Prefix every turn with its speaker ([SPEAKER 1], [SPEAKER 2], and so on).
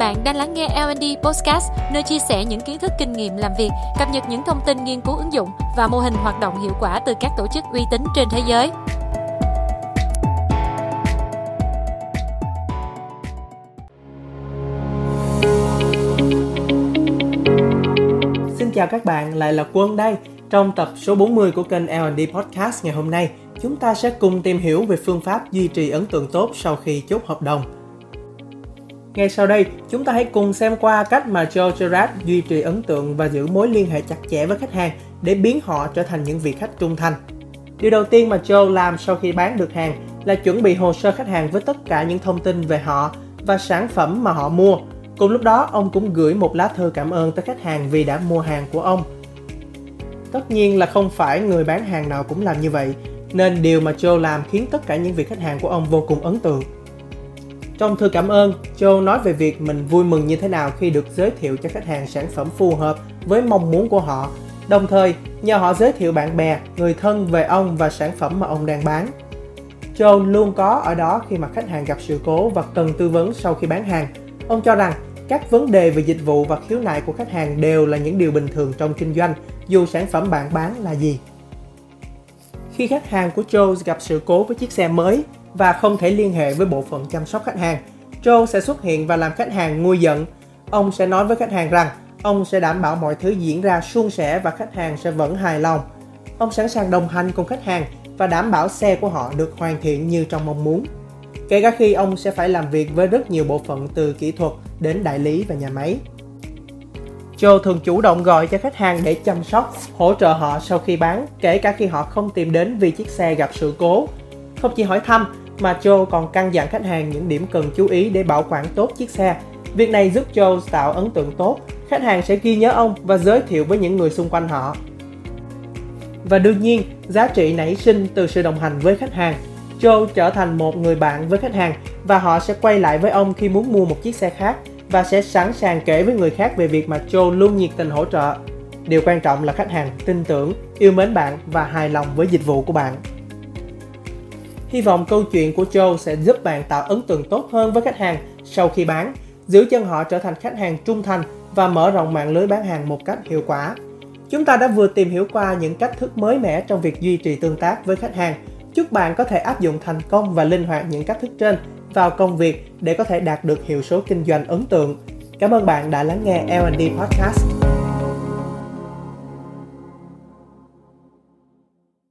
[SPEAKER 1] Bạn đang lắng nghe L&D Podcast, nơi chia sẻ những kiến thức kinh nghiệm làm việc, cập nhật những thông tin nghiên cứu ứng dụng và mô hình hoạt động hiệu quả từ các tổ chức uy tín trên thế giới.
[SPEAKER 2] Xin chào các bạn, lại là Quân đây. Trong tập số 40 của kênh L&D Podcast ngày hôm nay, chúng ta sẽ cùng tìm hiểu về phương pháp duy trì ấn tượng tốt sau khi chốt hợp đồng. Ngay sau đây, chúng ta hãy cùng xem qua cách mà Joe Gerard duy trì ấn tượng và giữ mối liên hệ chặt chẽ với khách hàng để biến họ trở thành những vị khách trung thành. Điều đầu tiên mà Joe làm sau khi bán được hàng là chuẩn bị hồ sơ khách hàng với tất cả những thông tin về họ và sản phẩm mà họ mua. Cùng lúc đó, ông cũng gửi một lá thư cảm ơn tới khách hàng vì đã mua hàng của ông. Tất nhiên là không phải người bán hàng nào cũng làm như vậy, nên điều mà Joe làm khiến tất cả những vị khách hàng của ông vô cùng ấn tượng. Trong thư cảm ơn, Joe nói về việc mình vui mừng như thế nào khi được giới thiệu cho khách hàng sản phẩm phù hợp với mong muốn của họ, đồng thời nhờ họ giới thiệu bạn bè, người thân về ông và sản phẩm mà ông đang bán. Joe luôn có ở đó khi mà khách hàng gặp sự cố và cần tư vấn sau khi bán hàng. Ông cho rằng các vấn đề về dịch vụ và khiếu nại của khách hàng đều là những điều bình thường trong kinh doanh, dù sản phẩm bạn bán là gì. Khi khách hàng của Joe gặp sự cố với chiếc xe mới và không thể liên hệ với bộ phận chăm sóc khách hàng, Joe sẽ xuất hiện và làm khách hàng nguôi giận. Ông sẽ nói với khách hàng rằng ông sẽ đảm bảo mọi thứ diễn ra suôn sẻ và khách hàng sẽ vẫn hài lòng. Ông sẵn sàng đồng hành cùng khách hàng và đảm bảo xe của họ được hoàn thiện như trong mong muốn. Kể cả khi ông sẽ phải làm việc với rất nhiều bộ phận từ kỹ thuật đến đại lý và nhà máy. Joe thường chủ động gọi cho khách hàng để chăm sóc, hỗ trợ họ sau khi bán, kể cả khi họ không tìm đến vì chiếc xe gặp sự cố. Không chỉ hỏi thăm, mà Joe còn căn dặn khách hàng những điểm cần chú ý để bảo quản tốt chiếc xe. Việc này giúp Joe tạo ấn tượng tốt, khách hàng sẽ ghi nhớ ông và giới thiệu với những người xung quanh họ. Và đương nhiên, giá trị nảy sinh từ sự đồng hành với khách hàng. Joe trở thành một người bạn với khách hàng và họ sẽ quay lại với ông khi muốn mua một chiếc xe khác và sẽ sẵn sàng kể với người khác về việc mà Joe luôn nhiệt tình hỗ trợ. Điều quan trọng là khách hàng tin tưởng, yêu mến bạn và hài lòng với dịch vụ của bạn. Hy vọng câu chuyện của Joe sẽ giúp bạn tạo ấn tượng tốt hơn với khách hàng sau khi bán, giữ chân họ trở thành khách hàng trung thành và mở rộng mạng lưới bán hàng một cách hiệu quả. Chúng ta đã vừa tìm hiểu qua những cách thức mới mẻ trong việc duy trì tương tác với khách hàng. Chúc bạn có thể áp dụng thành công và linh hoạt những cách thức trên vào công việc để có thể đạt được hiệu số kinh doanh ấn tượng. Cảm ơn bạn đã lắng nghe L&D Podcast.